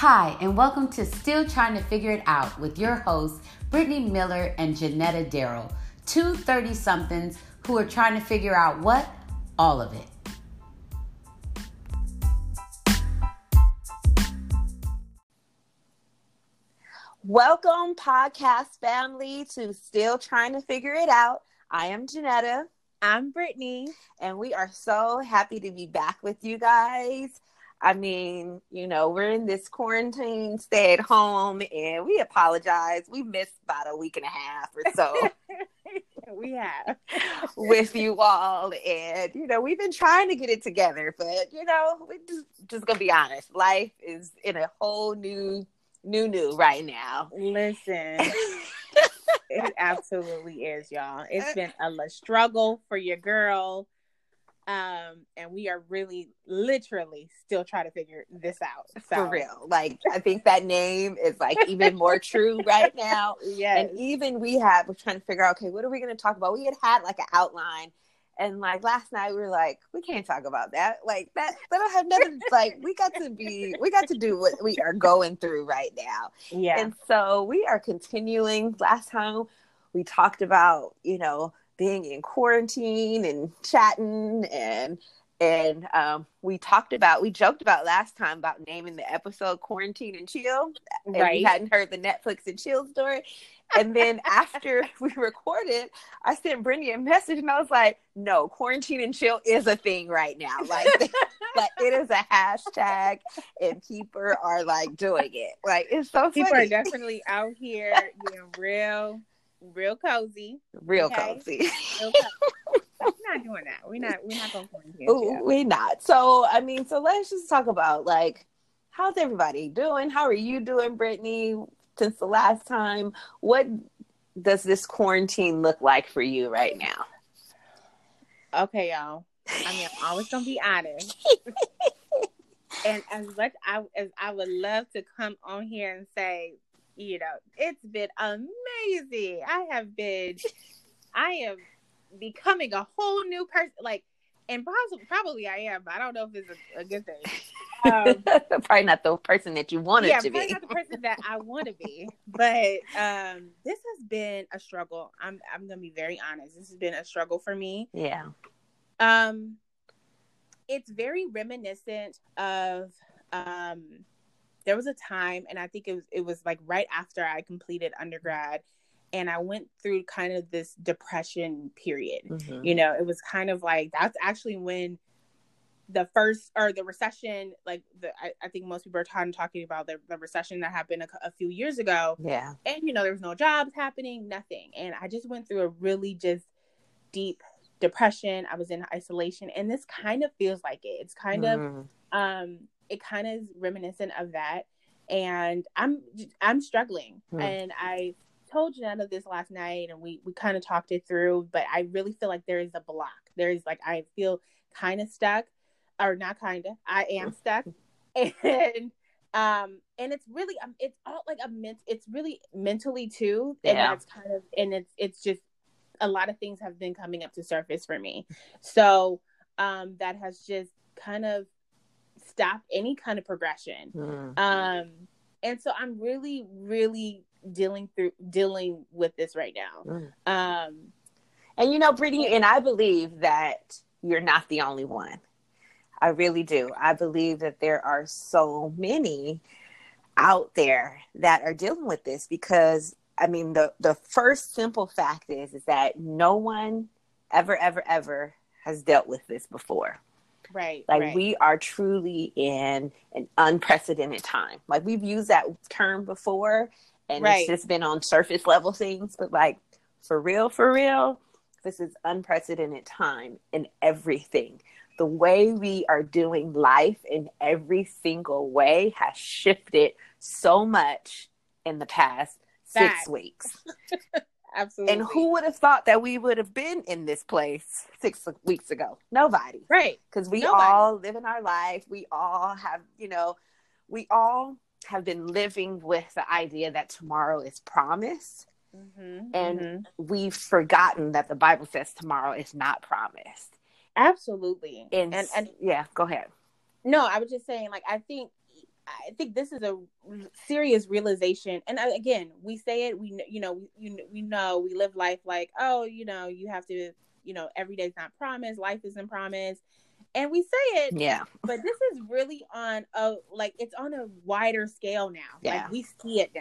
Hi, and welcome to Still Trying to Figure It Out with your hosts, Brittney Miller and Jonetta Darrell, two 30 somethings who are trying to figure out what? All of it. Welcome, podcast family, to Still Trying to Figure It Out. I am Jonetta. I'm Brittney. And we are so happy to be back with you guys. I mean, you know, we're in this quarantine, stay at home, and we apologize. We missed about a week and a half or so. we have with you all, and you know, we've been trying to get it together, but you know, we just just gonna be honest. Life is in a whole new new new right now. Listen. it absolutely is, y'all. It's been a struggle for your girl. Um, and we are really literally still trying to figure this out. So. For real. Like I think that name is like even more true right now. Yeah. And even we have we're trying to figure out, okay, what are we gonna talk about? We had had like an outline and like last night, we were like, we can't talk about that. Like that, that don't have nothing. like we got to be, we got to do what we are going through right now. Yeah. And so we are continuing. Last time we talked about, you know, being in quarantine and chatting and and um, we talked about we joked about last time about naming the episode quarantine and chill and right. we hadn't heard the netflix and chill story and then after we recorded i sent brittney a message and i was like no quarantine and chill is a thing right now like like it is a hashtag and people are like doing it like it's so people funny. are definitely out here getting real real cozy real okay? cozy, real cozy we're not doing that. We're not. We're not going to We're not. So I mean, so let's just talk about like how's everybody doing? How are you doing, Brittney? Since the last time, what does this quarantine look like for you right now? Okay, y'all. I mean, I'm always gonna be honest. and as much I, as I would love to come on here and say, you know, it's been amazing. I have been, I am becoming a whole new person. Like, and possibly, probably I am. I don't know if it's a, a good thing. Um, probably not the person that you wanted yeah, to probably be. not the person that I want to be. But um, this has been a struggle. I'm I'm gonna be very honest. This has been a struggle for me. Yeah. Um, it's very reminiscent of um. There was a time, and I think it was it was like right after I completed undergrad, and I went through kind of this depression period. Mm-hmm. You know, it was kind of like that's actually when the first or the recession, like the I, I think most people are talking talking about the, the recession that happened a, a, few years ago. Yeah, and you know there was no jobs happening, nothing, and I just went through a really just deep depression. I was in isolation, and this kind of feels like it. It's kind mm. of um, it kind of is reminiscent of that, and I'm I'm struggling, mm. and I told Jonetta this last night and we we kind of talked it through, but I really feel like there is a block. There is like I feel kind of stuck, or not kind of. I am stuck, and um and it's really um it's all like a ment it's really mentally too and yeah. it's kind of and it's it's just a lot of things have been coming up to surface for me so um that has just kind of stopped any kind of progression mm. um and so i'm really really dealing through dealing with this right now. Mm. Um, and you know, Brittney, and I believe that you're not the only one. I really do. I believe that there are so many out there that are dealing with this because I mean the the first simple fact is is that no one ever ever ever has dealt with this before. Right. Like right. we are truly in an unprecedented time. Like we've used that term before and right. it's just been on surface level things but like for real for real this is unprecedented time in everything the way we are doing life in every single way has shifted so much in the past six weeks absolutely and who would have thought that we would have been in this place six weeks ago nobody right because we nobody. all live in our life we all have you know we all have been living with the idea that tomorrow is promised. Mm-hmm, and mm-hmm. we've forgotten that the Bible says tomorrow is not promised. Absolutely. And, and, and yeah, go ahead. No, I was just saying, like, I think I think this is a serious realization. And again, we say it, we you know, we, we know we live life like, oh, you know, you have to, you know, every day's not promised, life isn't promised. And we say it, yeah. But this is really on a like it's on a wider scale now. Yeah. Like we see it now.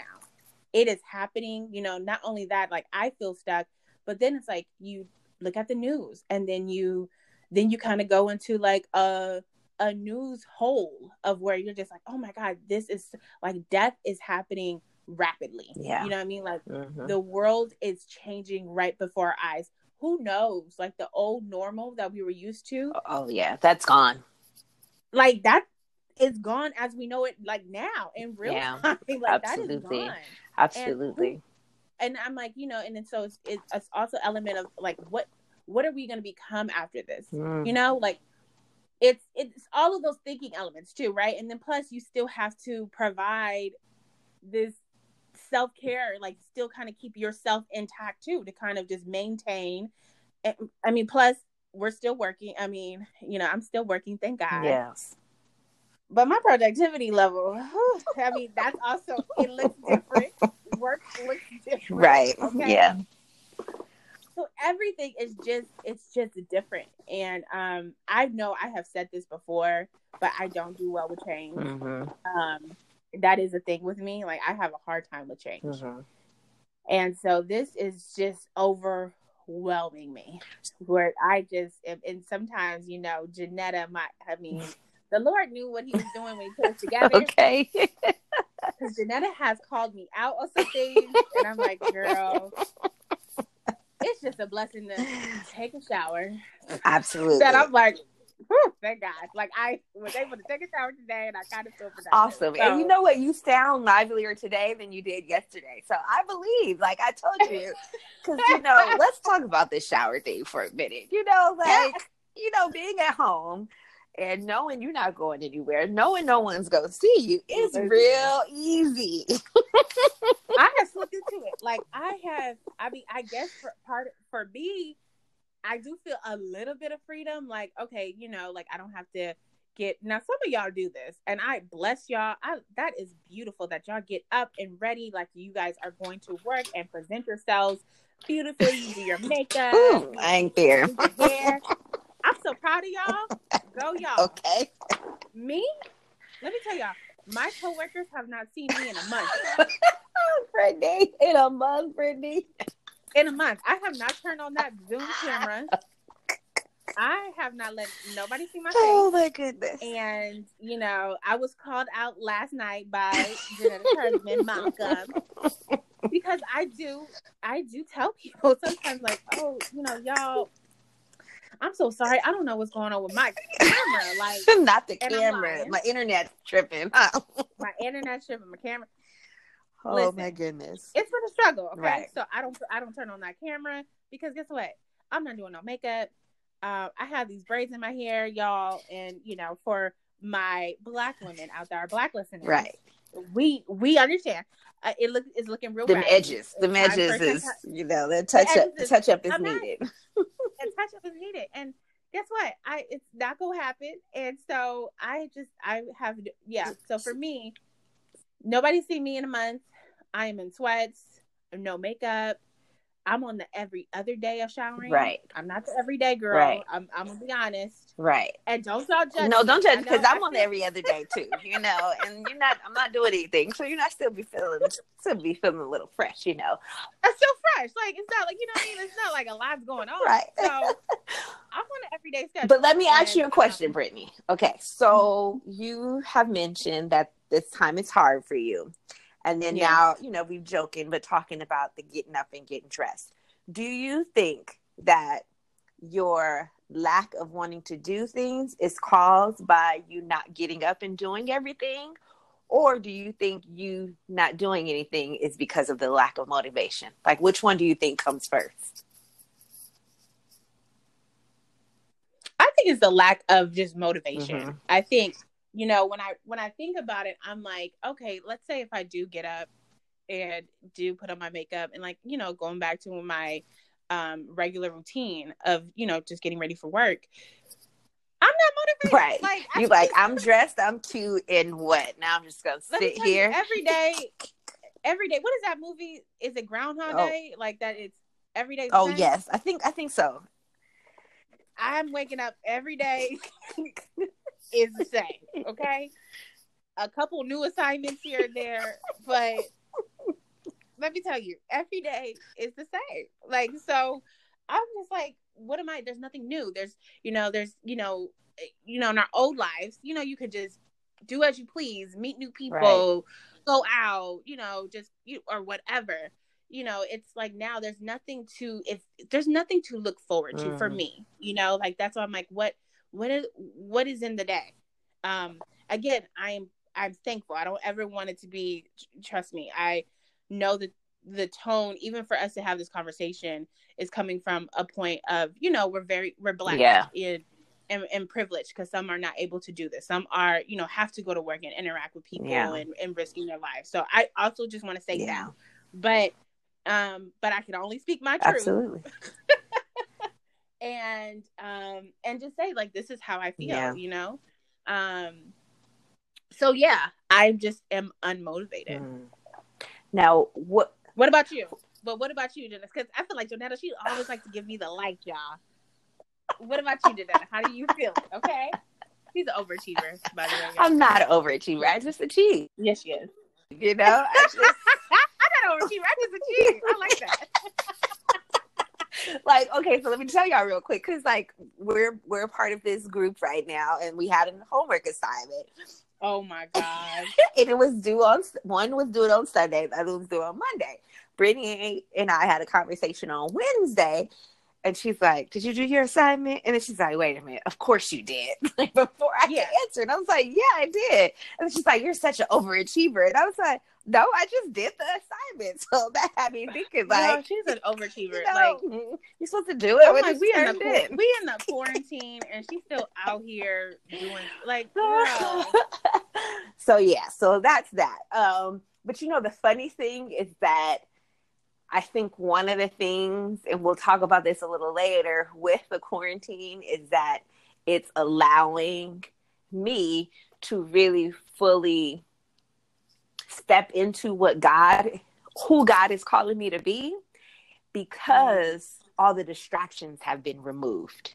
It is happening, you know, not only that, like I feel stuck, but then it's like you look at the news and then you then you kind of go into like a a news hole of where you're just like, oh my God, this is like death is happening rapidly. Yeah. You know what I mean? Like mm-hmm. the world is changing right before our eyes. Who knows? Like the old normal that we were used to. Oh yeah, that's gone. Like that is gone as we know it like now in real yeah, time. Like absolutely. that is gone. Absolutely. And, and I'm like, you know, and then so it's, it's also element of like what what are we going to become after this? Mm. You know, like it's it's all of those thinking elements too, right? And then plus you still have to provide this self care, like still kind of keep yourself intact too, to kind of just maintain. I mean, plus we're still working. I mean, you know, I'm still working. Thank God. Yes. But my productivity level, whew, I mean, that's also it looks different. Work looks different. Right. Okay? Yeah so everything is just it's just different. And um i know i have said this before but i don't do well with change. Mm-hmm. um that is a thing with me. Like i have a hard time with change. Mm-hmm. and so this is just overwhelming me. Where i just and sometimes you know jonetta might i mean the lord knew what he was doing when he put us together. Okay. Because jonetta has called me out on some things and i'm like girl it's just a blessing to take a shower. Absolutely. that I'm like, whew, thank God. Like I was able to take a shower today and I kind of feel productive. Awesome. So, and you know what? You sound livelier today than you did yesterday. So I believe, like I told you, because, you know, let's talk about this shower thing for a minute. You know, like, you know, being at home and knowing you're not going anywhere, knowing no one's going to see you is real easy. I have slipped into it. Like I have, I mean, I guess for part for me, I do feel a little bit of freedom. Like, okay, you know, like I don't have to get now. Some of y'all do this, and I bless y'all. I that is beautiful that y'all get up and ready, like you guys are going to work and present yourselves beautifully. You do your makeup. Ooh, I ain't there. I'm so proud of y'all. Go y'all. Okay. Me? Let me tell y'all, my coworkers have not seen me in a month. Brittney, in a month, Brittney. In a month. I have not turned on that Zoom camera. I have not let nobody see my oh, face. Oh my goodness. And you know, I was called out last night by Jonetta Kurtzman Malcolm. Because I do I do tell people sometimes like, oh, you know, y'all I'm so sorry. I don't know what's going on with my camera. Like not the camera. My internet tripping. my internet tripping. My camera. Oh Listen, my goodness. It's been a struggle. Okay. Right. So I don't I don't turn on that camera because guess what? I'm not doing no makeup. Uh, I have these braids in my hair, y'all, and you know, for my black women out there, black listeners, right? We we understand. Uh, it look is looking real. The edges, the edges is you know the touch up. The touch up is I'm needed. Not, touch up is needed, and guess what? I it's not gonna happen, and so I just I have yeah. So for me, nobody see me in a month. I am in sweats, no makeup. I'm on the every other day of showering. Right. I'm not the everyday girl. Right. I'm, I'm gonna be honest. Right. And don't y'all judge. No, don't judge because I'm on the every other day too. You know, and you're not. I'm not doing anything, so you're not still be feeling still be feeling a little fresh. You know. I'm still fresh. Like it's not like you know what I mean. It's not like a lot's going on. Right. So I'm on an everyday schedule. But let me ask you a question, um, Brittney. Okay, so you have mentioned that this time is hard for you. And then yeah. now, you know, we've joking, but talking about the getting up and getting dressed. Do you think that your lack of wanting to do things is caused by you not getting up and doing everything? Or do you think you not doing anything is because of the lack of motivation? Like, which one do you think comes first? I think it's the lack of just motivation. Mm-hmm. I think you know when i when i think about it i'm like okay let's say if i do get up and do put on my makeup and like you know going back to my um regular routine of you know just getting ready for work i'm not motivated right. Like you like I'm dressed, I'm cute, and what? Now I'm just gonna sit here every day. Every day. What is that movie? Is it Groundhog oh. Day? Like that? It's every day. Oh yes, I think I think so. I'm waking up every day is the same. Okay, a couple new assignments here and there, but let me tell you, every day is the same. Like so, I'm just like, what am I? There's nothing new. There's you know, there's you know, you know, in our old lives, you know, you could just do as you please, meet new people, right. go out, you know, just you or whatever you know it's like now there's nothing to if there's nothing to look forward to mm. for me you know like that's why i'm like what what is what is in the day um again i'm i'm thankful i don't ever want it to be trust me i know that the tone even for us to have this conversation is coming from a point of you know we're very we're black yeah in and, and privileged because some are not able to do this some are you know have to go to work and interact with people yeah. and, and risking their lives so i also just want to say yeah. that but um, but I can only speak my truth. Absolutely. and um, and just say like this is how I feel, yeah. you know. Um, so yeah, I just am unmotivated. Mm. Now, what what about you? But what about you, Dennis? Because I feel like Jonetta, she always like to give me the like, y'all. What about you, Jonetta? How do you feel? Okay. She's an overachiever, by the way. I'm not an overachiever. I just achieve. Yes, she is. You know, I just overachiever. I just achieved. I like that. like okay so let me tell y'all real quick because like we're we're part of this group right now and we had a homework assignment. Oh my god and it was due on one was due on sunday the other was due on monday. Brittney and i had a conversation on wednesday and she's like, Did you do your assignment? And then she's like, Wait a minute, of course you did. like before I yeah. could answer. And I was like, Yeah, I did. And she's like, You're such an overachiever. And I was like, No, I just did the assignment. So that had me thinking like no, she's an overachiever. You know, like you're supposed to do it I'm like, we in the in. we in the quarantine and she's still out here doing like So yeah, so that's that. Um, but you know the funny thing is that I think one of the things, and we'll talk about this a little later with the quarantine, is that it's allowing me to really fully step into what God, who God is calling me to be, because all the distractions have been removed.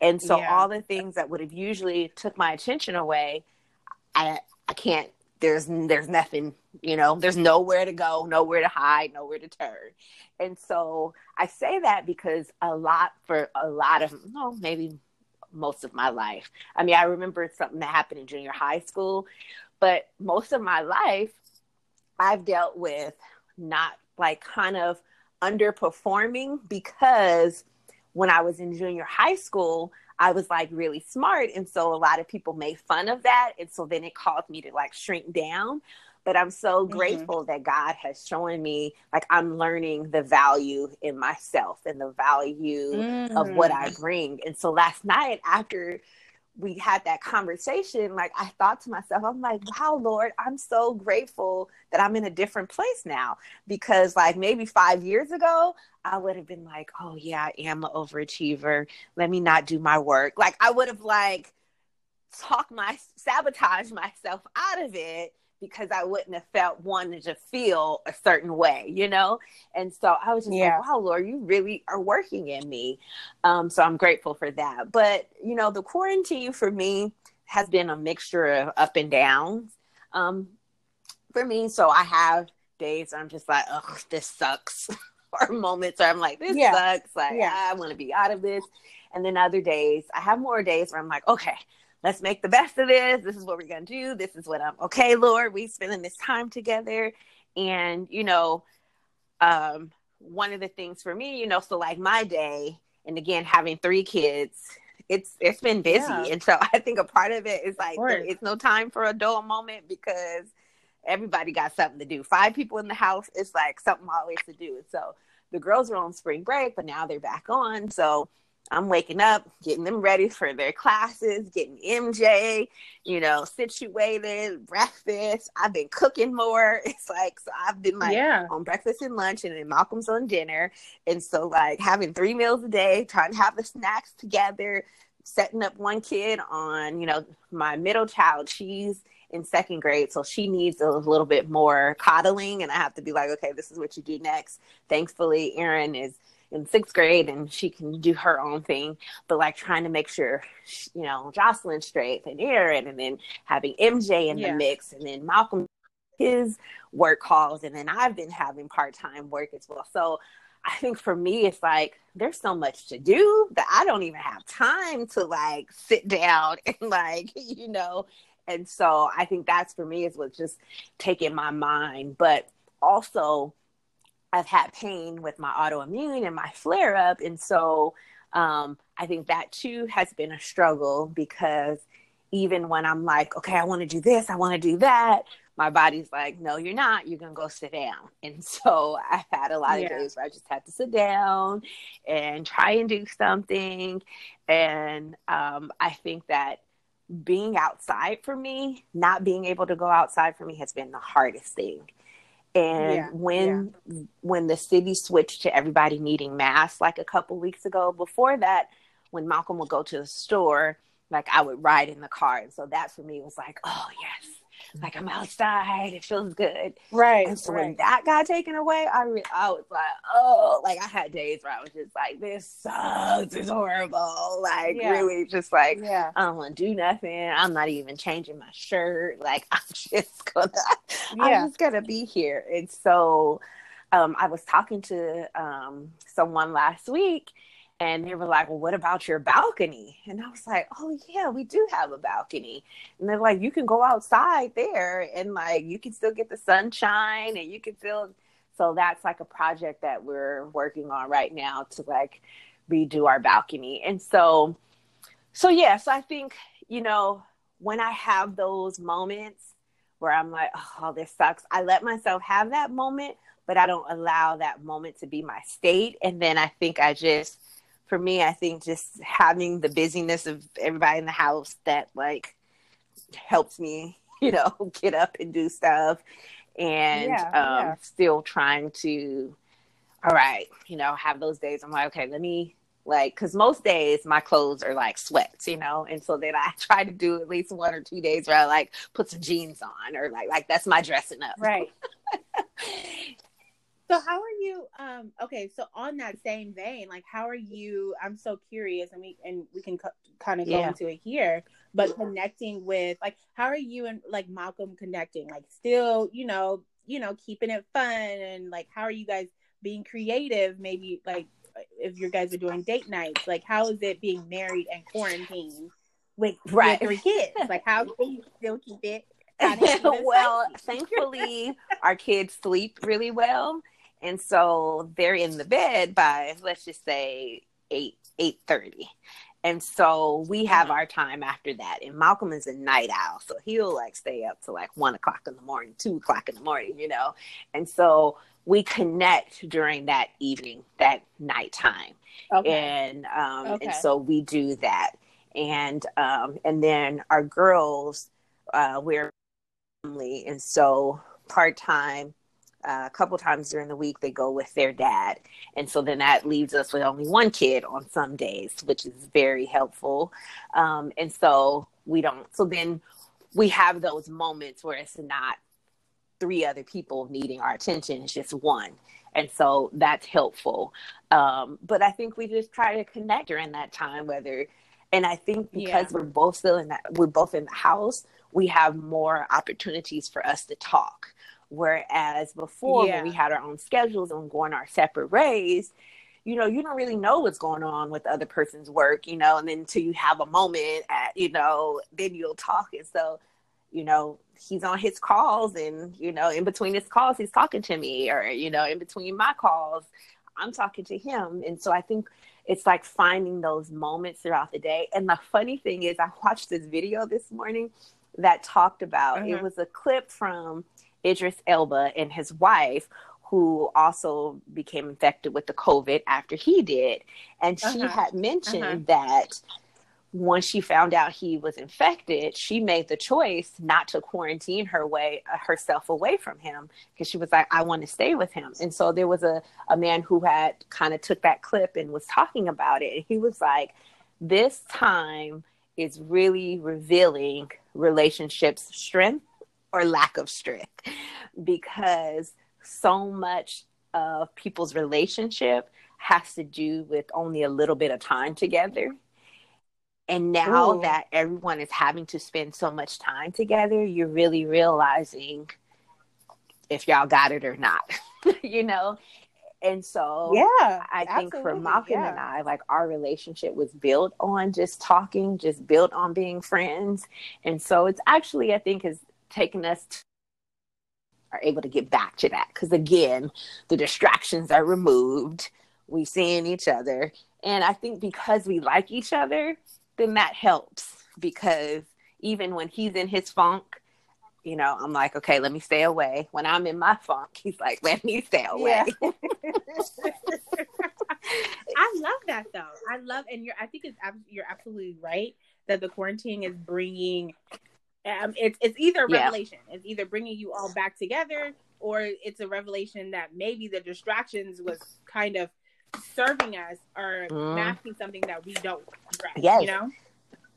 And so yeah. all the things that would have usually took my attention away, I I can't there's there's nothing you know there's nowhere to go nowhere to hide nowhere to turn. And so i say that because a lot for a lot of no maybe most of my life i mean i remember something that happened in junior high school but most of my life i've dealt with not like kind of underperforming because when i was in junior high school I was like really smart. And so a lot of people made fun of that. And so then it caused me to like shrink down. But I'm so mm-hmm. grateful that God has shown me like I'm learning the value in myself and the value mm. of what I mm. bring. And so last night after we had that conversation, like I thought to myself, I'm like, wow, Lord, I'm so grateful that I'm in a different place now. Because like maybe five years ago, I would have been like, oh yeah, I am an overachiever. Let me not do my work. Like I would have like talked my sabotage myself out of it because I wouldn't have felt wanted to feel a certain way, you know? And so I was just yeah. like, wow, Lord, you really are working in me. Um, so I'm grateful for that. But, you know, the quarantine for me has been a mixture of up and downs um, for me. So I have days I'm just like, oh, this sucks. or moments where I'm like, this yeah. sucks. Like, yeah. I want to be out of this. And then other days, I have more days where I'm like, okay, let's make the best of this. This is what we're going to do. This is what I'm okay, Lord. We spending this time together. And, you know, um, one of the things for me, you know, so like my day, and again, having three kids, it's it's been busy. Yeah. And so I think a part of it is like it's no time for a dull moment because everybody got something to do. Five people in the house, it's like something always to do. So the girls are on spring break, but now they're back on. So I'm waking up, getting them ready for their classes, getting MJ, you know, situated, breakfast. I've been cooking more. It's like, so I've been like yeah. on breakfast and lunch, and then Malcolm's on dinner. And so, like, having three meals a day, trying to have the snacks together, setting up one kid on, you know, my middle child, she's in second grade, so she needs a little bit more coddling, and I have to be like, okay, this is what you do next. Thankfully, Erin is in sixth grade and she can do her own thing, but like trying to make sure, you know, Jocelyn's straight and Erin, and then having MJ in yeah. the mix, and then Malcolm his work calls, and then I've been having part time work as well. So I think for me, it's like there's so much to do that I don't even have time to like sit down and like, you know. And so I think that's for me is what's just taking my mind. But also, I've had pain with my autoimmune and my flare up. And so um, I think that too has been a struggle because even when I'm like, okay, I want to do this, I want to do that, my body's like, no, you're not. You're going to go sit down. And so I've had a lot of yeah. days where I just had to sit down and try and do something. And um, I think that being outside for me, not being able to go outside for me has been the hardest thing. And yeah, when yeah. when the city switched to everybody needing masks like a couple weeks ago, before that, when Malcolm would go to the store, like I would ride in the car. And so that for me was like, oh yes, like I'm outside, it feels good. Right. And so right. when that got taken away, I re- I was like, oh, like I had days where I was just like, this sucks, it's horrible. Like yeah. really just like yeah. I don't want to do nothing. I'm not even changing my shirt. Like I'm just gonna yeah. I'm just gonna be here. And so um, I was talking to um, someone last week and they were like, Well, what about your balcony? And I was like, Oh, yeah, we do have a balcony. And they're like, You can go outside there and like you can still get the sunshine and you can still. So that's like a project that we're working on right now to like redo our balcony. And so, so yes, I think, you know, when I have those moments where I'm like, Oh, this sucks, I let myself have that moment, but I don't allow that moment to be my state. And then I think I just, for me, I think just having the busyness of everybody in the house that like helps me, you know, get up and do stuff and yeah, um, yeah. still trying to, all right, you know, have those days. I'm like, okay, let me like, cause most days my clothes are like sweats, you know, and so then I try to do at least one or two days where I like put some jeans on or like, like that's my dressing up. Right. So how are you um okay, so on that same vein, like how are you I'm so curious and we and we can co- kind of go yeah. into it here, but connecting with like how are you and like Malcolm connecting? Like still, you know, you know, keeping it fun and like how are you guys being creative maybe like if you guys are doing date nights, like how is it being married and quarantined with, right. with three kids? Like how can you still keep it well, thankfully, our kids sleep really well, and so they're in the bed by let's just say eight eight thirty. And so we have our time after that. And Malcolm is a night owl. So he'll like stay up to like one o'clock in the morning, two o'clock in the morning, you know? And so we connect during that evening, that nighttime. Okay. And um okay. and so we do that. And um and then our girls, uh we're family and so part time uh, a couple times during the week they go with their dad. And so then that leaves us with only one kid on some days which is very helpful. Um, and so we don't so then we have those moments where it's not three other people needing our attention it's just one. And so that's helpful. Um, but i think we just try to connect during that time whether and i think because yeah. we're both still in that we're both in the house we have more opportunities for us to talk Whereas before, yeah. when we had our own schedules and going our separate ways, you know, you don't really know what's going on with the other person's work, you know, and then until you have a moment at, you know, then you'll talk. And so, you know, he's on his calls and, you know, in between his calls, he's talking to me or, you know, in between my calls, I'm talking to him. And so I think it's like finding those moments throughout the day. And the funny thing is, I watched this video this morning that talked about it uh-huh. was a clip from Idris Elba and his wife, who also became infected with the COVID after he did. And she uh-huh. had mentioned uh-huh. that once she found out he was infected, she made the choice not to quarantine her way uh, herself away from him because she was like, I want to stay with him. And so there was a, a man who had kind of took that clip and was talking about it. And he was like, this time is really revealing relationships strength or lack of strength because so much of people's relationship has to do with only a little bit of time together. And now Ooh. that everyone is having to spend so much time together, you're really realizing if y'all got it or not, you know? And so, yeah, I think for Malcolm yeah. and I, like our relationship was built on just talking, just built on being friends. And so it's actually, I think, has taken us to are able to get back to that. Because again the distractions are removed. We seeing each other. And i think because we like each other then that helps. Because even when he's in his funk you know i'm like okay let me stay away. When i'm in my funk he's like let me stay away. Yeah. i love that though. I love and you're i think it's you're absolutely right that the quarantine is bringing um, it's it's either a revelation. Yeah. It's either bringing you all back together, or it's a revelation that maybe the distractions was kind of serving us or mm. masking something that we don't address. Yes. You know.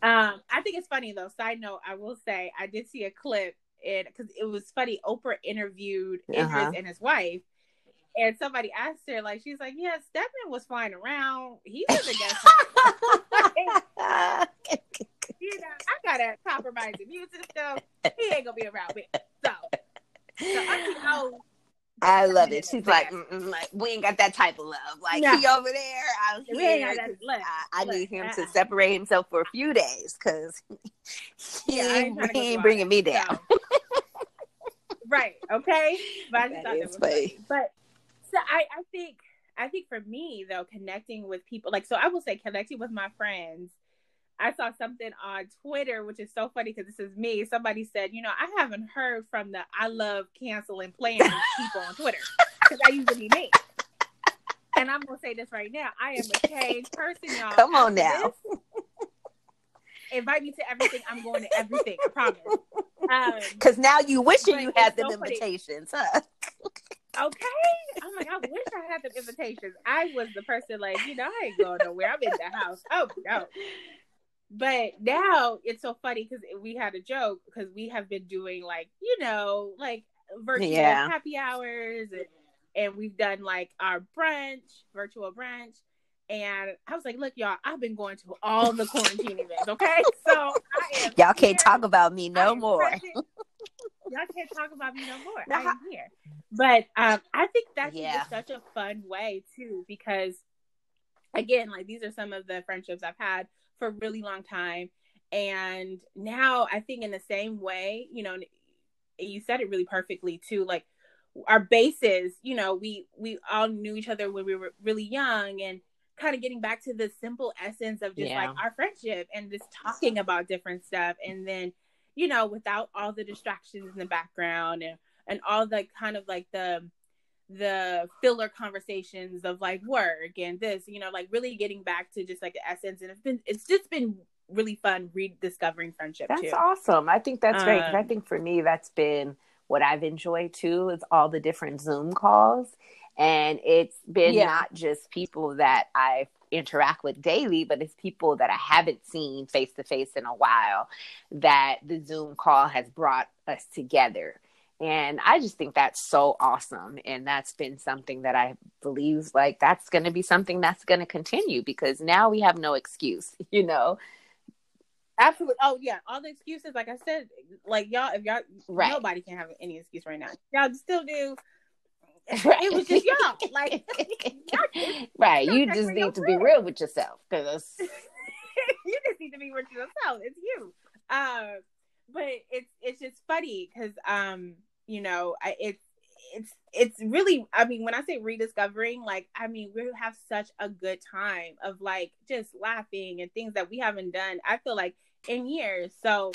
Um, I think it's funny though. Side note, I will say I did see a clip and because it was funny. Oprah interviewed uh-huh. Idris and his wife, and somebody asked her, like, she's like, "Yeah, Stedman was flying around. He was a guest." You know, I got a compromise immune system. He ain't gonna be around me. So, so I. I love it. She's like, mm, mm, like, we ain't got that type of love. Like no. he over there, out here. I, I need him uh-uh. to separate himself for a few days because he, yeah, ain't, he ain't bringing me down. So. right. Okay. But I just that thought that was funny. funny. But so I, I think, I think for me though, connecting with people, like, so I will say connecting with my friends I saw something on Twitter, which is so funny because this is me. Somebody said, you know, I haven't heard from the I love canceling plans people on Twitter because I usually me. And I'm gonna say this right now: I am a changed person, y'all. Come on now. Invite me to everything. I'm going to everything. I promise. Because um, now you wishing you had the so invitations, huh? Okay. I'm like, I wish I had the invitations. I was the person like, you know, I ain't going nowhere. I'm in the house. Oh no but now it's so funny because we had a joke because we have been doing like you know like virtual yeah. happy hours and, and we've done like our brunch virtual brunch and I was like, look, y'all, I've been going to all the quarantine events, okay? So y'all can't talk about me no more. Y'all can't talk about me no more. I am here. But um, I think that's yeah. such a fun way too, because again, like these are some of the friendships I've had for a really long time. And now I think in the same way, you know, you said it really perfectly too. Like our bases, you know, we we all knew each other when we were really young and kind of getting back to the simple essence of just yeah. like our friendship and just talking about different stuff and then you know without all the distractions in the background and and all the kind of like the the filler conversations of like work and this, you know, like really getting back to just like the essence. And it's been, it's just been really fun rediscovering friendship. That's too. awesome. I think that's um, great. I think for me, that's been what I've enjoyed too is all the different Zoom calls. And it's been yeah. not just people that I interact with daily, but it's people that I haven't seen face to face in a while that the Zoom call has brought us together and I just think that's so awesome. And that's been something that I believe like that's going to be something that's going to continue because now we have no excuse, you know? Absolutely. Oh yeah, all the excuses. Like I said, like y'all, if y'all, right. nobody can have any excuse right now. Y'all still do. Right. It was just y'all. Like, right. You just need to be real with yourself because you just need to be real with yourself. It's you. Uh, but it's it's just funny because um you know, I, it's it's it's really i mean when i say rediscovering like i mean we have such a good time of like just laughing and things that we haven't done i feel like in years so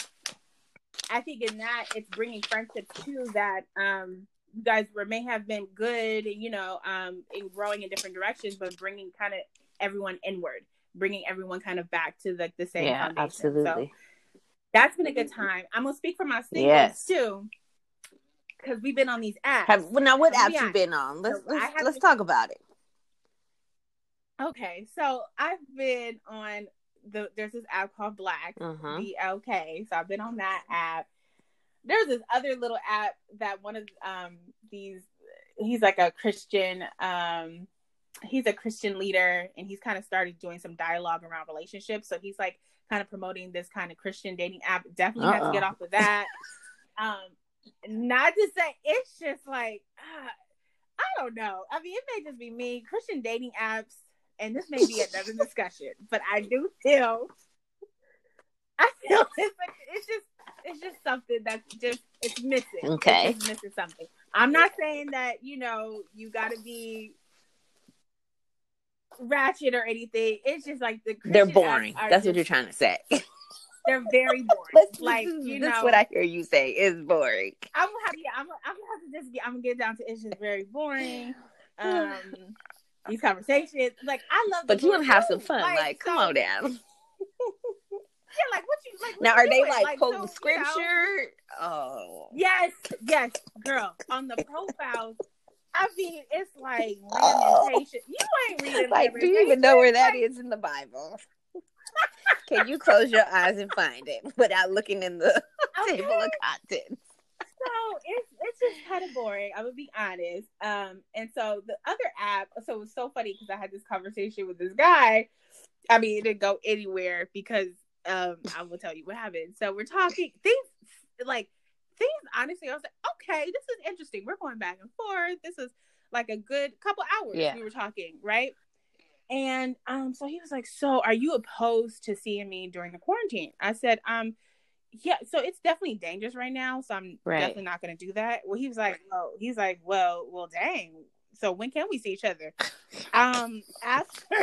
i think in that it's bringing friendships too that um you guys were may have been good you know um in growing in different directions but bringing kind of everyone inward bringing everyone kind of back to like the same yeah foundation. absolutely so that's been a good time i'm gonna speak for my singles yes. too because we've been on these apps. Have, well, now what apps you been on? Let's so let's, let's to... talk about it. Okay, so I've been on the there's this app called Black uh-huh. BLK. So I've been on that app. There's this other little app that one of um these he's like a Christian um he's a Christian leader and he's kind of started doing some dialogue around relationships. So he's like kind of promoting this kind of Christian dating app. Definitely uh have to get off of that. um not to say it's just like uh, I don't know. I mean, it may just be me. Christian dating apps, and this may be another discussion, but I do feel, I feel it's like it's just it's just something that's just it's missing. Okay, it's missing something. I'm not saying that you know you got to be ratchet or anything. It's just like the Christian they're boring. That's just, what you're trying to say. They're very boring. like you know, that's what I hear you say is boring. I'm gonna have, yeah, I'm, I'm gonna have to just get, I'm gonna get down to it's just very boring. Um, these conversations, like I love, but you want to have some fun. Like, like come so, on down. Yeah, like what you like. What now, are doing? they like, like quoting so, scripture? You know, oh, yes, yes, girl. On the profiles, I mean, it's like lamentation. Oh. You ain't reading. Like, do you even know where that is in the Bible? Can you close your eyes and find it without looking in the okay. table of contents? So it's it's just kind of boring. I'm gonna be honest. Um, and so the other app, so it was so funny because I had this conversation with this guy. I mean, it didn't go anywhere because um, I will tell you what happened. So we're talking things like things. Honestly, I was like, okay, this is interesting. We're going back and forth. This is like a good couple hours yeah. we were talking, right? And um, so he was like, "So, are you opposed to seeing me during the quarantine?" I said, "Um, yeah. So it's definitely dangerous right now. So I'm right. definitely not going to do that." Well, he was like, "Oh, he's like, well, well, dang. So when can we see each other?" um, after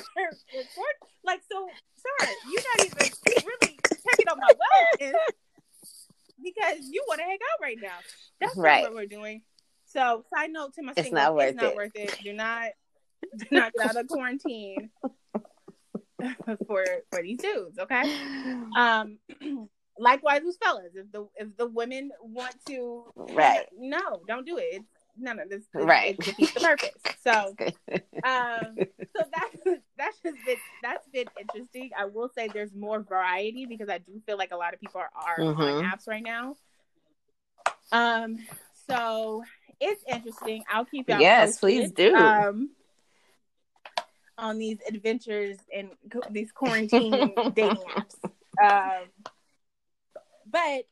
like, so, sorry, you're not even really checking on my wellness because you want to hang out right now. That's right. what we're doing. So, side note to my it's not worth it's not it. worth it. Do not do not get out of quarantine for for these dudes. Okay. Um. Likewise with fellas, if the if the women want to, right? No, don't do it. It's, no, no, this, this right. it defeats the purpose. So, um, so that's that's just been that's been interesting. I will say there's more variety because I do feel like a lot of people are, are mm-hmm. on apps right now. Um, so it's interesting. I'll keep y'all. Yes, posted. please do. Um, on these adventures and these quarantine dating apps. Um, but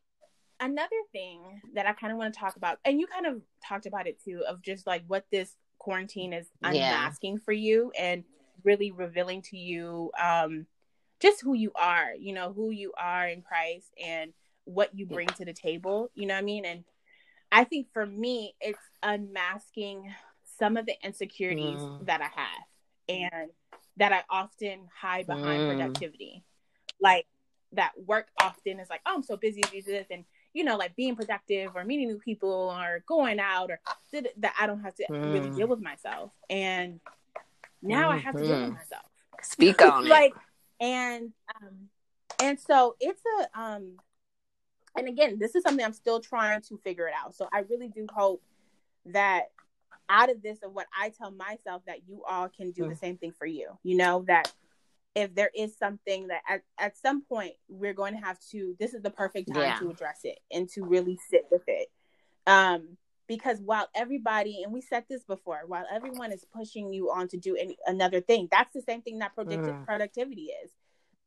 another thing that I kind of want to talk about, and you kind of talked about it too, of just like what this quarantine is unmasking yeah. for you and really revealing to you um, just who you are, you know, who you are in Christ and what you bring to the table, you know what I mean? And I think for me, it's unmasking some of the insecurities mm. that I have and that I often hide behind mm. productivity. Like that work often is like, oh, I'm so busy with this and you know, like being productive or meeting new people or going out or that I don't have to mm. really deal with myself. And now mm-hmm. I have to deal with mm-hmm. myself. Speak on like, and um, and so it's a um, and again, this is something I'm still trying to figure it out. So I really do hope that out of this of what I tell myself that you all can do mm. the same thing for you. You know, that if there is something that at, at some point we're going to have to this is the perfect time yeah. to address it and to really sit with it. Um because while everybody and we said this before, while everyone is pushing you on to do any another thing, that's the same thing that productive mm. productivity is.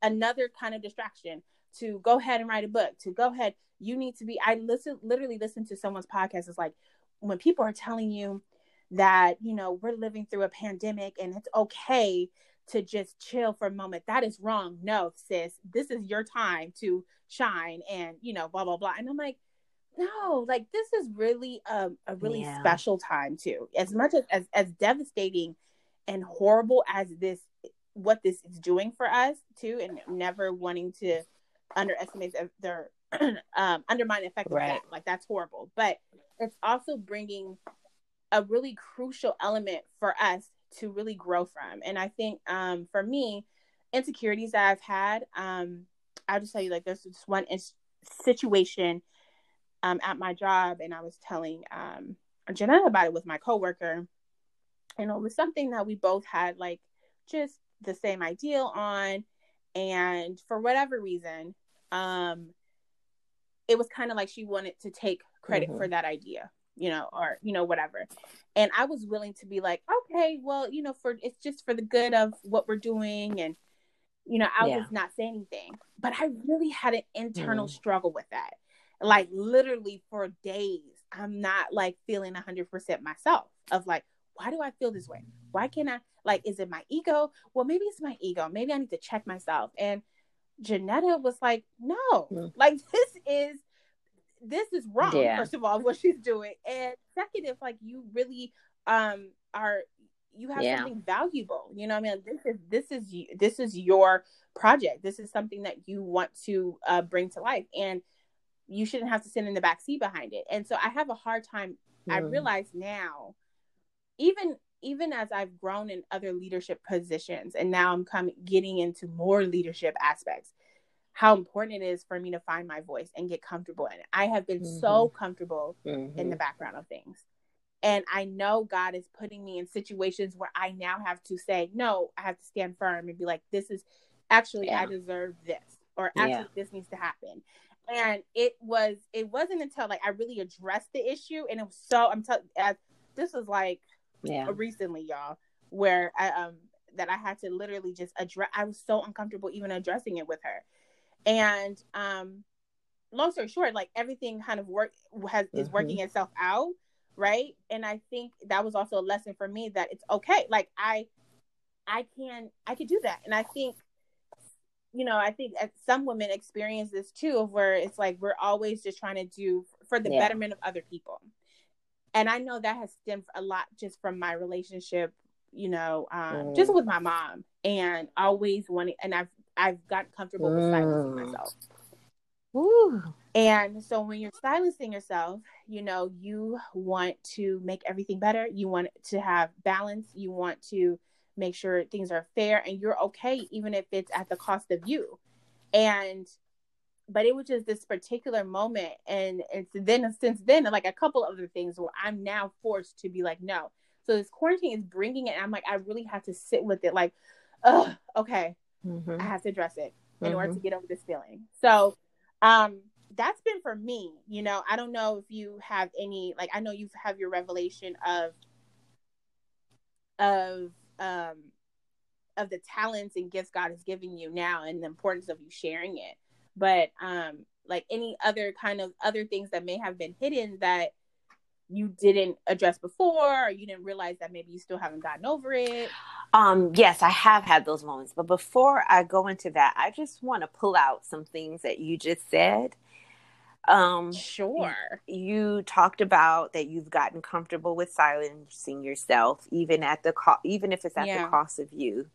Another kind of distraction to go ahead and write a book, to go ahead, you need to be I listen literally listen to someone's podcast. It's like when people are telling you that you know we're living through a pandemic and it's okay to just chill for a moment that is wrong no sis this is your time to shine and you know blah blah blah and i'm like no like this is really a, a really yeah. special time too as much as, as as devastating and horrible as this what this is doing for us too and never wanting to underestimate their um undermine effect right. of that like that's horrible but it's also bringing a really crucial element for us to really grow from. And I think um, for me, insecurities that I've had, um, I'll just tell you like there's this one situation um, at my job, and I was telling um, Jonetta about it with my coworker, and it was something that we both had like just the same ideal on. and for whatever reason, um, it was kind of like she wanted to take credit mm-hmm. for that idea, you know, or you know whatever. And I was willing to be like, okay, well, you know, for it's just for the good of what we're doing, and you know, I yeah. was not saying anything. But I really had an internal mm-hmm. struggle with that, like literally for days. I'm not like feeling 100% myself of like, why do I feel this way? Why can't I? Like, is it my ego? Well, maybe it's my ego. Maybe I need to check myself. And Jonetta was like, no, mm. like this is this is wrong. Yeah. First of all, what she's doing, and second, if like you really um are you have yeah. something valuable. You know, I mean, this is this is this is your project. This is something that you want to uh, bring to life, and you shouldn't have to sit in the back seat behind it. And so I have a hard time. Mm. I realize now, even even as I've grown in other leadership positions and now I'm coming getting into more leadership aspects, how important it is for me to find my voice and get comfortable in it. I have been mm-hmm. so comfortable mm-hmm. in the background of things. And I know God is putting me in situations where I now have to say, no, I have to stand firm and be like, this is actually, yeah. I deserve this, or actually, yeah. this needs to happen. And it was, it wasn't until like I really addressed the issue, and it was so, I'm telling, this was like yeah. recently, y'all, where I um that I had to literally just address. I was so uncomfortable even addressing it with her, and um, long story short, like everything kind of work has mm-hmm. is working itself out, right? And I think that was also a lesson for me that it's okay. Like I, I can I could do that, and I think you know, I think some women experience this too, of where it's like we're always just trying to do for the yeah. betterment of other people and I know that has stemmed a lot just from my relationship, you know, um, mm. just with my mom, and always wanting, and I've I've gotten comfortable mm. with silencing mm. myself. Ooh. And so when you're silencing yourself, you know, you want to make everything better. You want to have balance. You want to make sure things are fair and you're okay, even if it's at the cost of you. And but it was just this particular moment and and then since then like a couple other things where i'm now forced to be like no so this quarantine is bringing it i'm like i really have to sit with it like oh okay mm-hmm. i have to address it in mm-hmm. order to get over this feeling so um that's been for me you know i don't know if you have any like i know you have your revelation of of um of the talents and gifts god is giving you now and the importance of you sharing it. But um like any other kind of other things that may have been hidden that you didn't address before or you didn't realize that maybe you still haven't gotten over it? Um yes i have had those moments. But before i go into that i just want to pull out some things that you just said um sure. you talked about that you've gotten comfortable with silencing yourself even at the co- even if it's at yeah. the cost of you.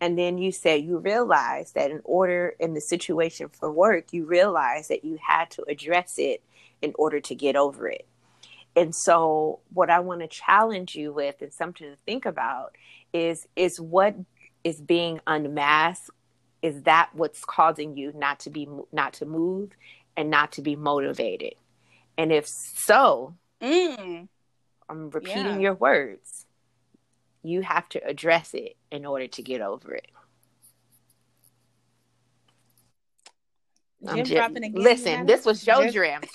And then you said you realized that in order in the situation for work you realized that you had to address it in order to get over it. And so what i want to challenge you with and something to think about is is what is being unmasked is that what's causing you not to be not to move and not to be motivated and if so mm. i'm repeating yeah. your words you have to address it in order to get over it. Jim just, listen, this was your gems.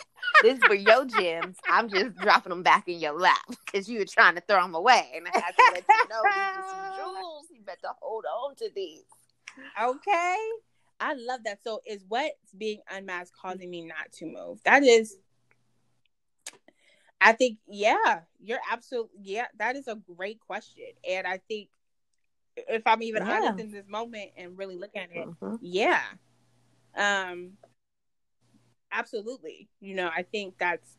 this were your gems. I'm just dropping them back in your lap because you were trying to throw them away, and I have to let you know these are some jewels. You better hold on to these. Okay, I love that. So, is what's being unmasked causing me not to move? That is I think, yeah, you're absolutely, yeah, that is a great question. And I think if I'm even yeah. honest in this moment and really look at it, mm-hmm. yeah, um, absolutely. You know, I think that's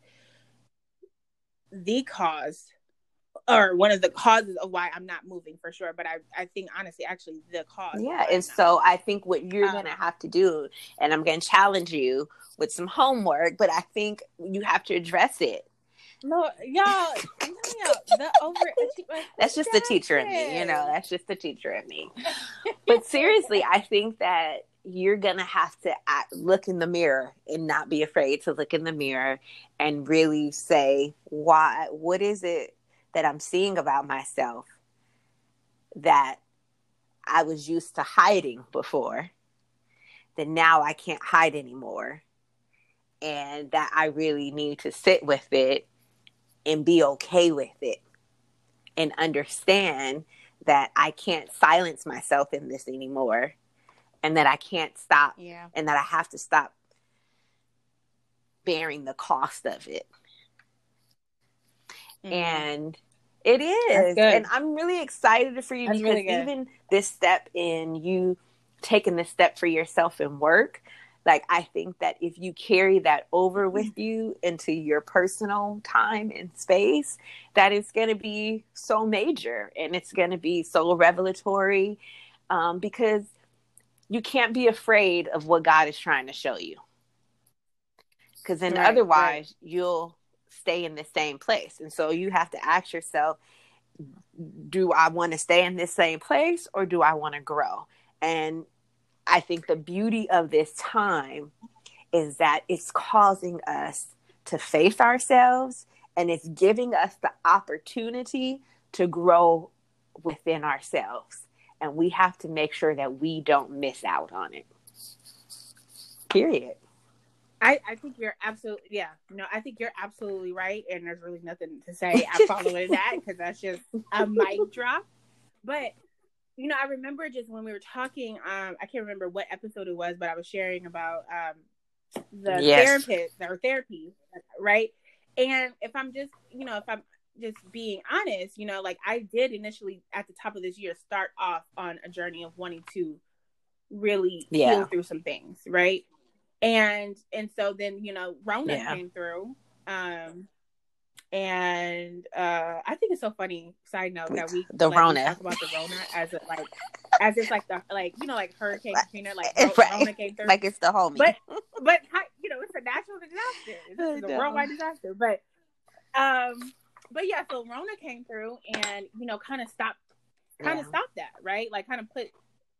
the cause or one of the causes of why I'm not moving for sure. But I, I think honestly, actually, the cause. Yeah, and so I think what you're um, gonna have to do, and I'm gonna challenge you with some homework, but I think you have to address it. No, y'all, the over. That's just the teacher in me, you know. That's just the teacher in me. but seriously, I think that you're gonna have to act, look in the mirror and not be afraid to look in the mirror and really say, "Why? What is it that I'm seeing about myself that I was used to hiding before?" that now I can't hide anymore. And that I really need to sit with it and be okay with it and understand that I can't silence myself in this anymore and that I can't stop yeah. and that I have to stop bearing the cost of it. Mm-hmm. And it is. And I'm really excited for you That's because really even this step in you taking this step for yourself in work, like I think that if you carry that over mm-hmm. with you into your personal time and space, that is going to be so major and it's going to be so revelatory um, because you can't be afraid of what God is trying to show you. Because then right, otherwise, right. you'll stay in the same place. And so you have to ask yourself, do I want to stay in this same place or do I want to grow? And I think the beauty of this time is that it's causing us to face ourselves and it's giving us the opportunity to grow within ourselves. And we have to make sure that we don't miss out on it. Period. I, I think you're absolutely yeah no I think you're absolutely right and there's really nothing to say I follow that because that's just a mic drop but you know I remember just when we were talking um I can't remember what episode it was but I was sharing about um the yes. therapist or therapy right and if I'm just you know if I'm just being honest you know like I did initially at the top of this year start off on a journey of wanting to really yeah. heal through some things right and and so then you know Rona yeah. came through, um, and uh, I think it's so funny. Side note that we the like, Rona we talk about the Rona as a like as it's like the like you know like Hurricane Katrina like right. Rona came through like it's the homie, but but you know it's a natural disaster. It's a worldwide disaster, but um, but yeah, so Rona came through and you know kind of stopped kind of yeah. stopped that right, like kind of put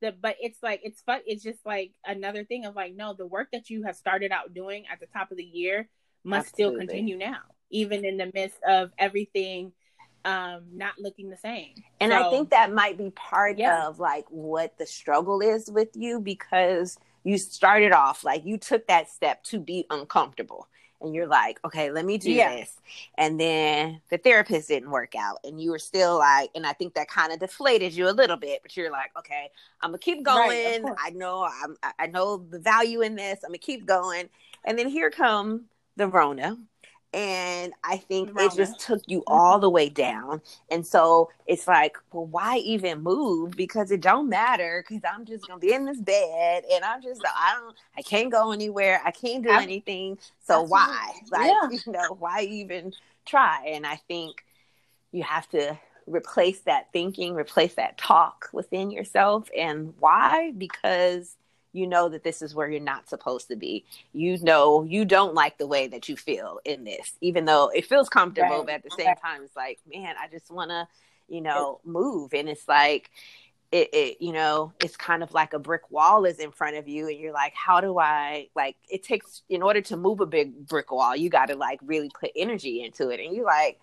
the but it's like it's fun it's just like another thing of like no the work that you have started out doing at the top of the year must Absolutely. still continue now even in the midst of everything um not looking the same and so, i think that might be part yeah. of like what the struggle is with you because you started off like you took that step to be uncomfortable and you're like, okay, let me do yeah. this. And then the therapist didn't work out, and you were still like, and I think that kind of deflated you a little bit, but you're like, okay, I'm gonna keep going. Right, I know I'm, I know the value in this. I'm gonna keep going. And then here come the Rona, and I think it just took you mm-hmm. all the way down. And so it's like, well, why even move? Because it don't matter. Because I'm just gonna be in this bed, and I'm just, I don't, I can't go anywhere. I can't do anything. So why? Like, yeah. you know, why even try? And I think you have to replace that thinking, replace that talk within yourself. And why? Because you know that this is where you're not supposed to be. You know you don't like the way that you feel in this, even though it feels comfortable, right. but at the same time, it's like, man, I just want to, you know, move. And it's like, it, it, you know, it's kind of like a brick wall is in front of you, and you're like, how do I, like, it takes, in order to move a big brick wall, you got to, like, really put energy into it. And you're like,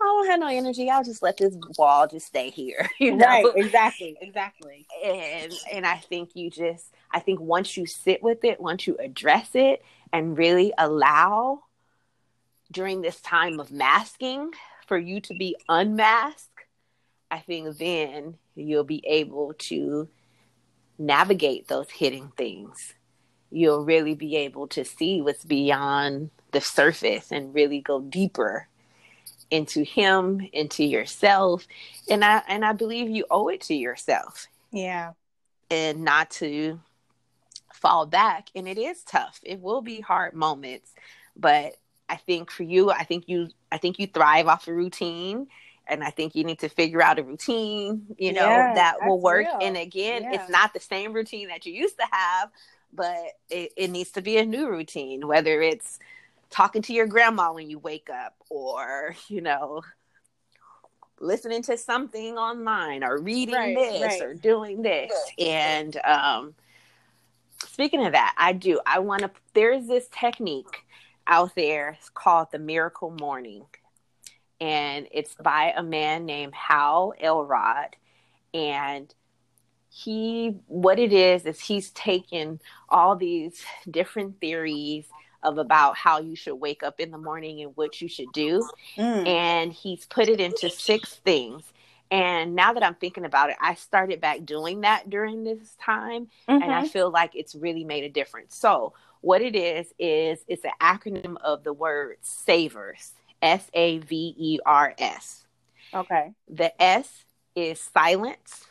I don't have no energy. I'll just let this wall just stay here. You know? Right, exactly, exactly. And and I think you just I think once you sit with it, once you address it and really allow during this time of masking for you to be unmasked, I think then you'll be able to navigate those hidden things. You'll really be able to see what's beyond the surface and really go deeper into him, into yourself. And I and I believe you owe it to yourself. Yeah. And not to fall back. And it is tough. It will be hard moments. But I think for you, I think you I think you thrive off a routine. And I think you need to figure out a routine, you know, yeah, that will work. Real. And again, yeah. it's not the same routine that you used to have, but it, it needs to be a new routine, whether it's talking to your grandma when you wake up or you know listening to something online or reading right, this right. or doing this and um speaking of that i do. I want to there's this technique out there called the miracle morning. And it's by a man named hal elrod. And he what it is is he's taken all these different theories of about how you should wake up in the morning and what you should do. Mm. and he's put it into six things and now that i'm thinking about it i started back doing that during this time mm-hmm. and i mm-hmm. feel like it's really made a difference so what it is is it's an acronym of the word savers s-a-v-e-r-s okay the s is silence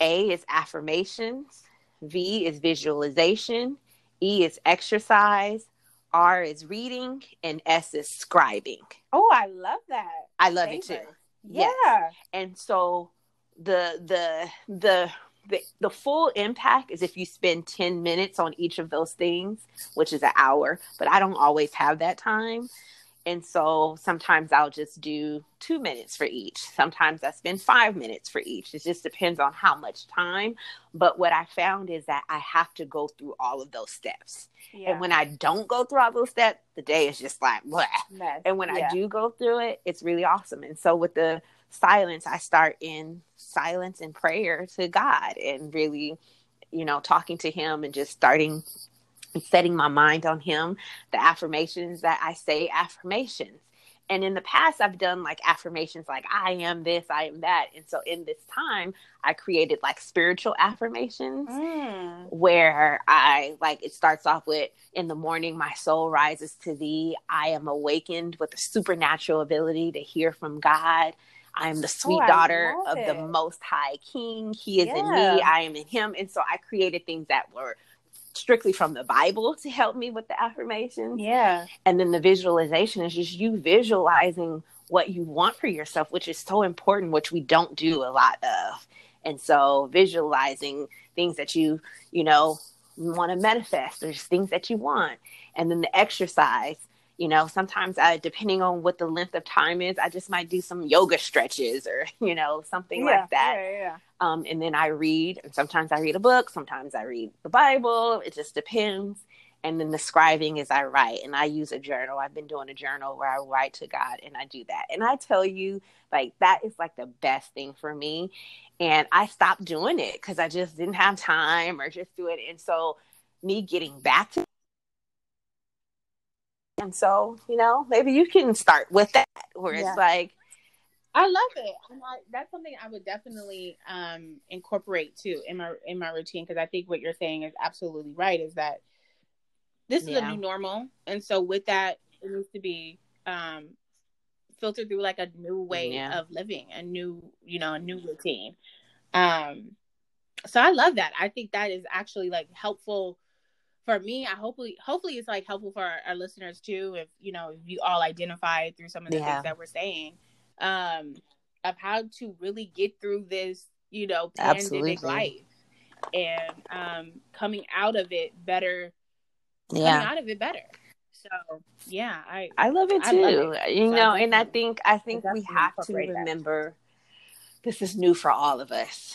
a is affirmations, V is visualization, E is exercise, R is reading, and S is scribing. Oh, I love that. I love it too. Yeah. Yes. And so the the the the, the full impact is if you spend 10 minutes on each of those things, which is an hour, but I don't always have that time. And so sometimes I'll just do two minutes for each. Sometimes I spend five minutes for each. It just depends on how much time. But what I found is that I have to go through all of those steps. Yeah. And when I don't go through all those steps, the day is just like, Bleh. and when yeah. I do go through it, it's really awesome. And so with the silence, I start in silence and prayer to God and really, you know, talking to Him and just starting setting my mind on him the affirmations that i say affirmations and in the past i've done like affirmations like i am this i am that and so in this time i created like spiritual affirmations mm. where i like it starts off with in the morning my soul rises to thee i am awakened with a supernatural ability to hear from god I am the sweet oh, daughter of it. the most high king. He is yeah. in me. I am in him. And so I created things that were strictly from the Bible to help me with the affirmations. Yeah. And then the visualization is just you visualizing what you want for yourself, which is so important, which we don't do a lot of. And so visualizing things that you, you know, want to manifest, there's things that you want. And then the exercise you know sometimes i depending on what the length of time is i just might do some yoga stretches or you know something yeah, like that. yeah, yeah. Um, and then i read and sometimes i read a book sometimes i read the bible it just depends. And then the scribing is i write and i use a journal. I've been doing a journal where i write to god and i do that. And i tell you like that is like the best thing for me. And i stopped doing it because i just didn't have time or just do it. And so me getting back to and so, you know, maybe you can start with that where yeah. it's like I love it. That's something I would definitely um, incorporate too in my in my routine because I think what you're saying is absolutely right. Is that this is yeah. a new normal, and so with that, it needs to be um, filtered through like a new way yeah. of living, a new you know a new routine. Um, so I love that. I think that is actually like helpful for me, I hopefully hopefully it's like helpful for our, our, listeners too. If you know, if you all identify through some of the yeah. things that we're saying, um, of how to really get through this, you know, pandemic Absolutely. life, and um, coming out of it better. Yeah, coming out of it better. So yeah, I I love it too. Love it. You so know, and I think I think we have to remember that. this is new for all of us.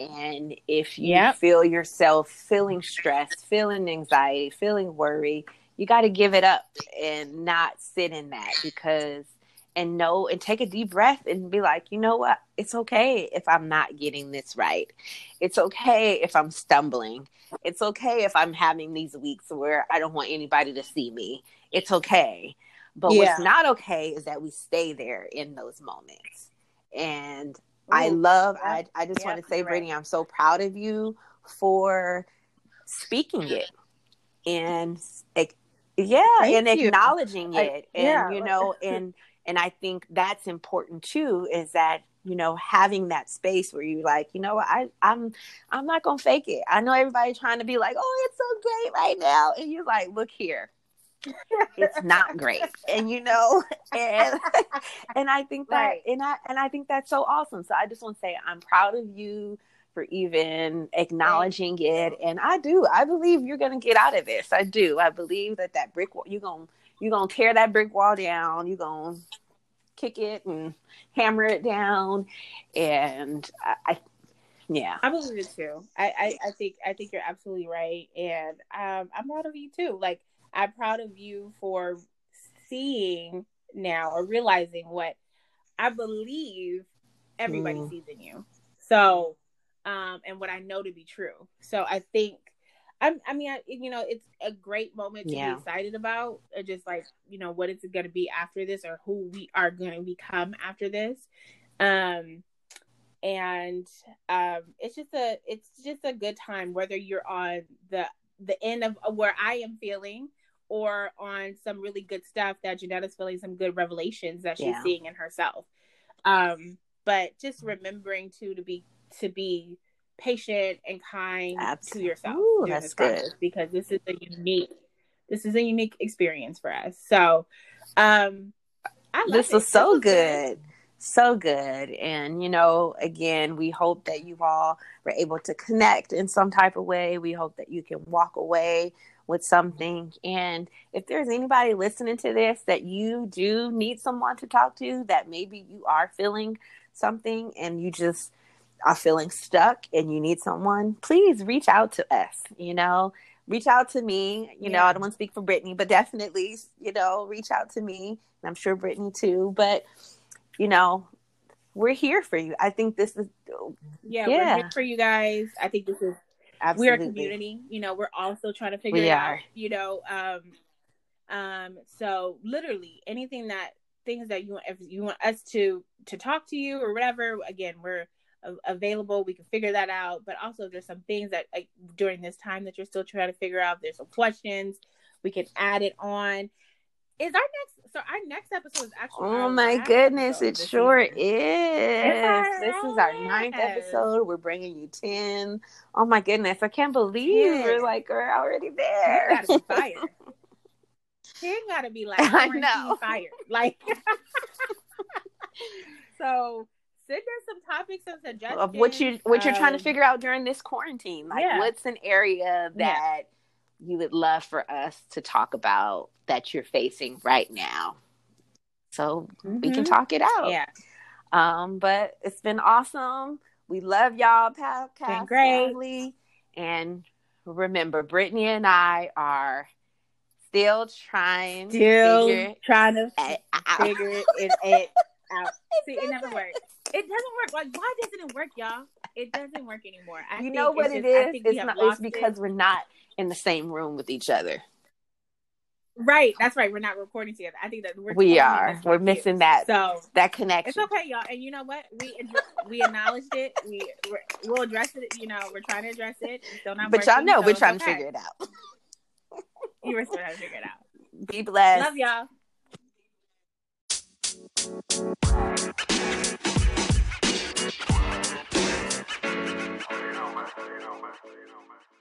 And if you yep. feel yourself feeling stressed, feeling anxiety, feeling worry, you got to give it up and not sit in that because and know and take a deep breath and be like, you know what? It's okay if I'm not getting this right. It's okay if I'm stumbling. It's okay if I'm having these weeks where I don't want anybody to see me. It's okay. But yeah. what's not okay is that we stay there in those moments. And I love. I, I just yeah, want to say, right. Brittney, I'm so proud of you for speaking it and yeah, Thank and you. acknowledging I, it. And, yeah. you know, and, and I think that's important too, is that, you know, having that space where you're like, you know, I, I'm, I'm not going to fake it. I know everybody trying to be like, oh, it's so great right now. And you're like, look here, it's not great. And you know and and i think that right. and i and i think that's so awesome. So i just want to say i'm proud of you for even acknowledging it. And i do i believe you're gonna get out of this. I do. I believe that that brick wall you're gonna you're gonna tear that brick wall down. You're gonna kick it and hammer it down. And i, I yeah. I believe it too. I, I i think i think you're absolutely right. And um i'm proud of you too. Like I'm proud of you for seeing now or realizing what I believe everybody mm. sees in you. So um, and what I know to be true. So I think I'm, I mean, I, you know, it's a great moment to yeah. be excited about. Just like, you know, what is it going to be after this, or who we are going to become after this. Um, and um, it's just a, it's just a good time, whether you're on the the end of where I am feeling, or on some really good stuff that Jonetta's feeling, some good revelations that she's yeah. seeing in herself. Um, but just remembering to to be to be patient and kind Absolutely. to yourself. Ooh, that's good because this is a unique this is a unique experience for us. So um this was so this good. good. So good. And you know, again, we hope that you all were able to connect in some type of way. We hope that you can walk away with something. And if there's anybody listening to this that you do need someone to talk to, that maybe you are feeling something and you just are feeling stuck and you need someone, please reach out to us. You know, reach out to me. You yeah. know, I don't want to speak for Brittney, but definitely, you know, reach out to me. And I'm sure Brittney too. But, you know, we're here for you. I think this is yeah, yeah. we're here for you guys. I think this is Absolutely. we're a community. You know, we're also trying to figure we it are. out. You know, um, um, so literally anything that things that you want if you want us to to talk to you or whatever, again, we're available we can figure that out but also there's some things that like during this time that you're still trying to figure out there's some questions we can add it on is our next so our next episode is actually oh my goodness it sure season. is this is our ninth episode we're bringing you 10 oh my goodness i can't believe we're like we're already there gotta be fired Ten gotta be like I know. fired like so send us some topics and suggestions of what you what you're trying to um, figure out during this quarantine. Like, yeah. what's an area that yeah. You would love for us to talk about that you're facing right now? So mm-hmm. we can mm-hmm. talk it out. Yeah. Um, but it's been awesome. We love y'all, podcast family. And remember, Brittney and I are still trying still to trying to figure it, it, it out. See, it never works. It doesn't work. Like, why doesn't it work, y'all? It doesn't work anymore. I you know what it just, is? It's not. It's because it. we're not in the same room with each other. Right, that's right. We're not recording together. I think that we're we are. We're missing that. So that connection. It's okay, y'all. And you know what? We we acknowledged it. We we'll address it. You know, we're trying to address it. still not. But working, y'all know so we're trying okay. to figure it out. you were still trying to figure it out. Be blessed. Love y'all. you You know, man.